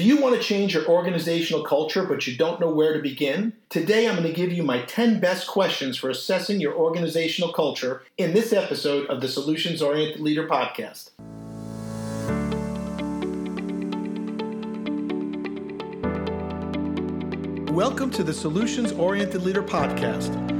Do you want to change your organizational culture but you don't know where to begin? Today I'm going to give you my 10 best questions for assessing your organizational culture in this episode of the Solutions Oriented Leader podcast. Welcome to the Solutions Oriented Leader podcast.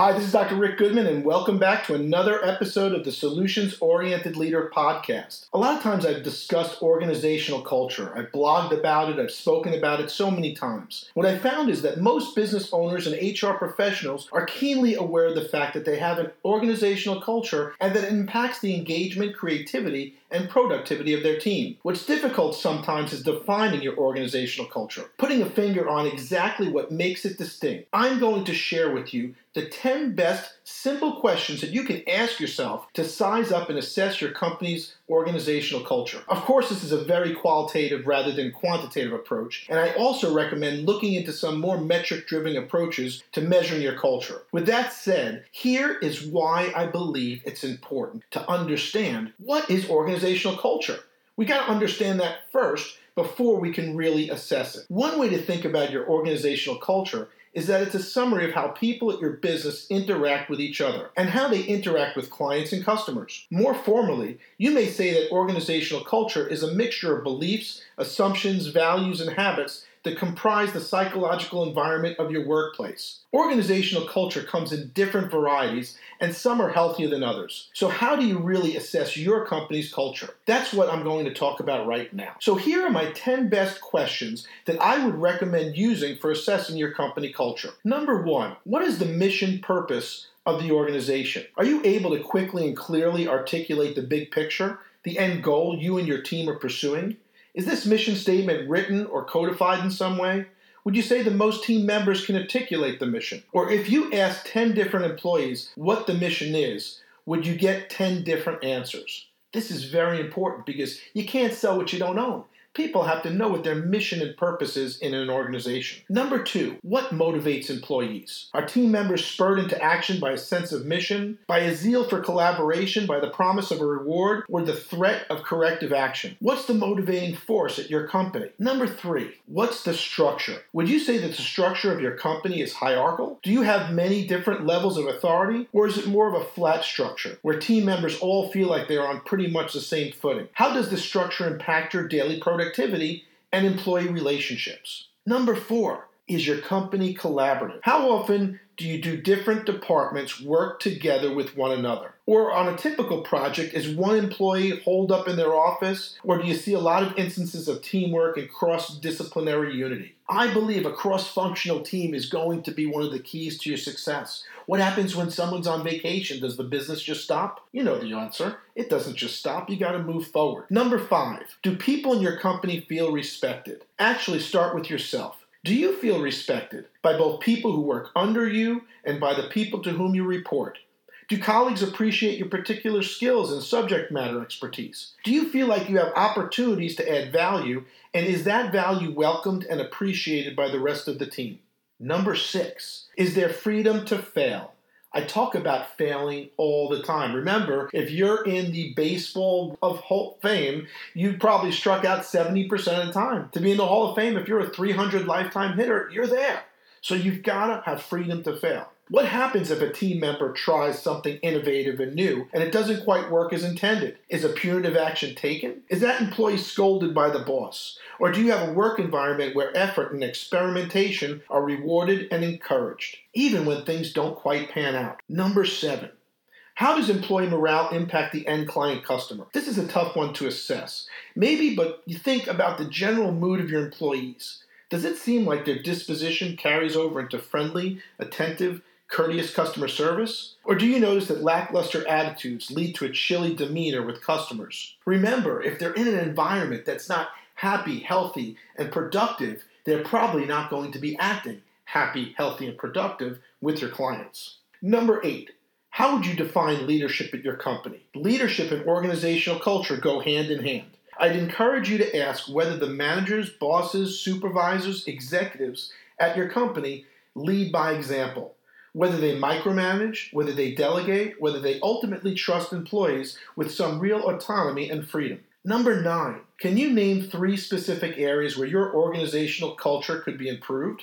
Hi, this is Dr. Rick Goodman, and welcome back to another episode of the Solutions Oriented Leader podcast. A lot of times I've discussed organizational culture. I've blogged about it, I've spoken about it so many times. What I found is that most business owners and HR professionals are keenly aware of the fact that they have an organizational culture and that it impacts the engagement, creativity, and productivity of their team. What's difficult sometimes is defining your organizational culture, putting a finger on exactly what makes it distinct. I'm going to share with you the 10 best simple questions that you can ask yourself to size up and assess your company's organizational culture. Of course, this is a very qualitative rather than quantitative approach, and I also recommend looking into some more metric driven approaches to measuring your culture. With that said, here is why I believe it's important to understand what is organizational culture. We got to understand that first before we can really assess it. One way to think about your organizational culture is that it's a summary of how people at your business interact with each other and how they interact with clients and customers. More formally, you may say that organizational culture is a mixture of beliefs, assumptions, values, and habits that comprise the psychological environment of your workplace. Organizational culture comes in different varieties, and some are healthier than others. So, how do you really assess your company's culture? That's what I'm going to talk about right now. So, here are my 10 best questions that I would recommend using for assessing your company culture. Number one, what is the mission purpose of the organization? Are you able to quickly and clearly articulate the big picture, the end goal you and your team are pursuing? Is this mission statement written or codified in some way? Would you say that most team members can articulate the mission? Or if you ask 10 different employees what the mission is, would you get 10 different answers? This is very important because you can't sell what you don't own. People have to know what their mission and purpose is in an organization. Number two, what motivates employees? Are team members spurred into action by a sense of mission, by a zeal for collaboration, by the promise of a reward, or the threat of corrective action? What's the motivating force at your company? Number three, what's the structure? Would you say that the structure of your company is hierarchical? Do you have many different levels of authority, or is it more of a flat structure where team members all feel like they're on pretty much the same footing? How does the structure impact your daily productivity? Productivity, and employee relationships. Number four, is your company collaborative? How often do you do different departments work together with one another? Or on a typical project, is one employee holed up in their office? Or do you see a lot of instances of teamwork and cross disciplinary unity? I believe a cross functional team is going to be one of the keys to your success. What happens when someone's on vacation? Does the business just stop? You know the answer. It doesn't just stop, you got to move forward. Number five, do people in your company feel respected? Actually, start with yourself. Do you feel respected by both people who work under you and by the people to whom you report? Do colleagues appreciate your particular skills and subject matter expertise? Do you feel like you have opportunities to add value, and is that value welcomed and appreciated by the rest of the team? Number six, is there freedom to fail? I talk about failing all the time. Remember, if you're in the baseball of fame, you probably struck out 70% of the time. To be in the Hall of Fame, if you're a 300 lifetime hitter, you're there. So you've got to have freedom to fail. What happens if a team member tries something innovative and new and it doesn't quite work as intended? Is a punitive action taken? Is that employee scolded by the boss? Or do you have a work environment where effort and experimentation are rewarded and encouraged, even when things don't quite pan out? Number seven. How does employee morale impact the end client customer? This is a tough one to assess. Maybe, but you think about the general mood of your employees. Does it seem like their disposition carries over into friendly, attentive, courteous customer service? Or do you notice that lackluster attitudes lead to a chilly demeanor with customers? Remember, if they're in an environment that's not happy, healthy, and productive, they're probably not going to be acting happy, healthy, and productive with your clients. Number eight, how would you define leadership at your company? Leadership and organizational culture go hand in hand. I'd encourage you to ask whether the managers, bosses, supervisors, executives at your company lead by example, whether they micromanage, whether they delegate, whether they ultimately trust employees with some real autonomy and freedom. Number nine, can you name three specific areas where your organizational culture could be improved?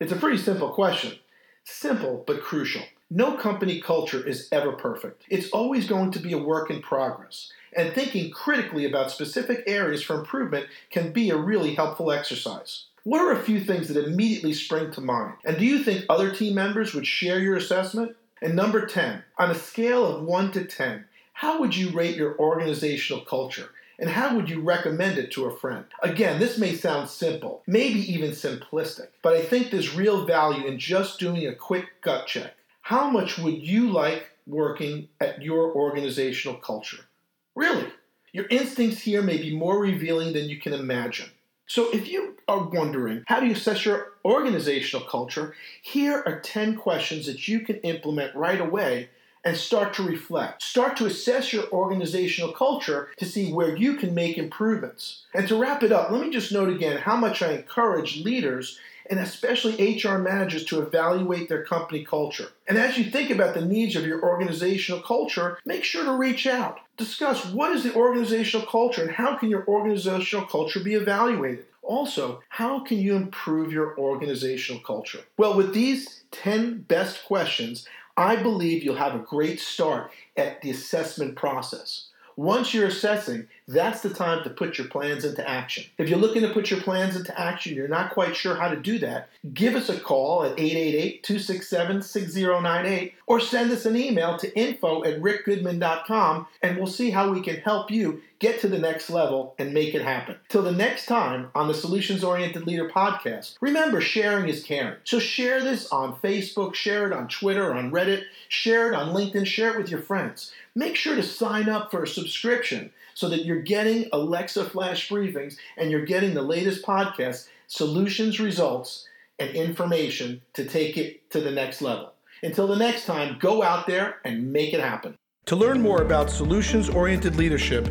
It's a pretty simple question. Simple, but crucial. No company culture is ever perfect. It's always going to be a work in progress and thinking critically about specific areas for improvement can be a really helpful exercise. What are a few things that immediately spring to mind? And do you think other team members would share your assessment? And number 10, on a scale of 1 to 10, how would you rate your organizational culture? And how would you recommend it to a friend? Again, this may sound simple, maybe even simplistic, but I think there's real value in just doing a quick gut check. How much would you like working at your organizational culture? Really, your instincts here may be more revealing than you can imagine. So, if you are wondering how do you assess your organizational culture, here are 10 questions that you can implement right away and start to reflect. Start to assess your organizational culture to see where you can make improvements. And to wrap it up, let me just note again how much I encourage leaders and especially HR managers to evaluate their company culture. And as you think about the needs of your organizational culture, make sure to reach out. Discuss what is the organizational culture and how can your organizational culture be evaluated. Also, how can you improve your organizational culture? Well, with these 10 best questions, I believe you'll have a great start at the assessment process. Once you're assessing, that's the time to put your plans into action. If you're looking to put your plans into action, you're not quite sure how to do that, give us a call at 888 267 6098 or send us an email to info at rickgoodman.com and we'll see how we can help you get to the next level and make it happen. Till the next time on the Solutions Oriented Leader podcast, remember sharing is caring. So share this on Facebook, share it on Twitter, on Reddit, share it on LinkedIn, share it with your friends make sure to sign up for a subscription so that you're getting Alexa flash briefings and you're getting the latest podcasts, solutions, results, and information to take it to the next level. Until the next time, go out there and make it happen. To learn more about solutions oriented leadership,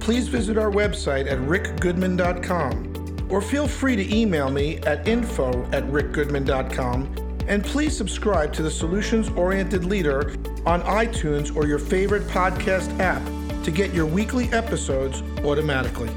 please visit our website at rickgoodman.com or feel free to email me at info at rickgoodman.com and please subscribe to the Solutions Oriented Leader on iTunes or your favorite podcast app to get your weekly episodes automatically.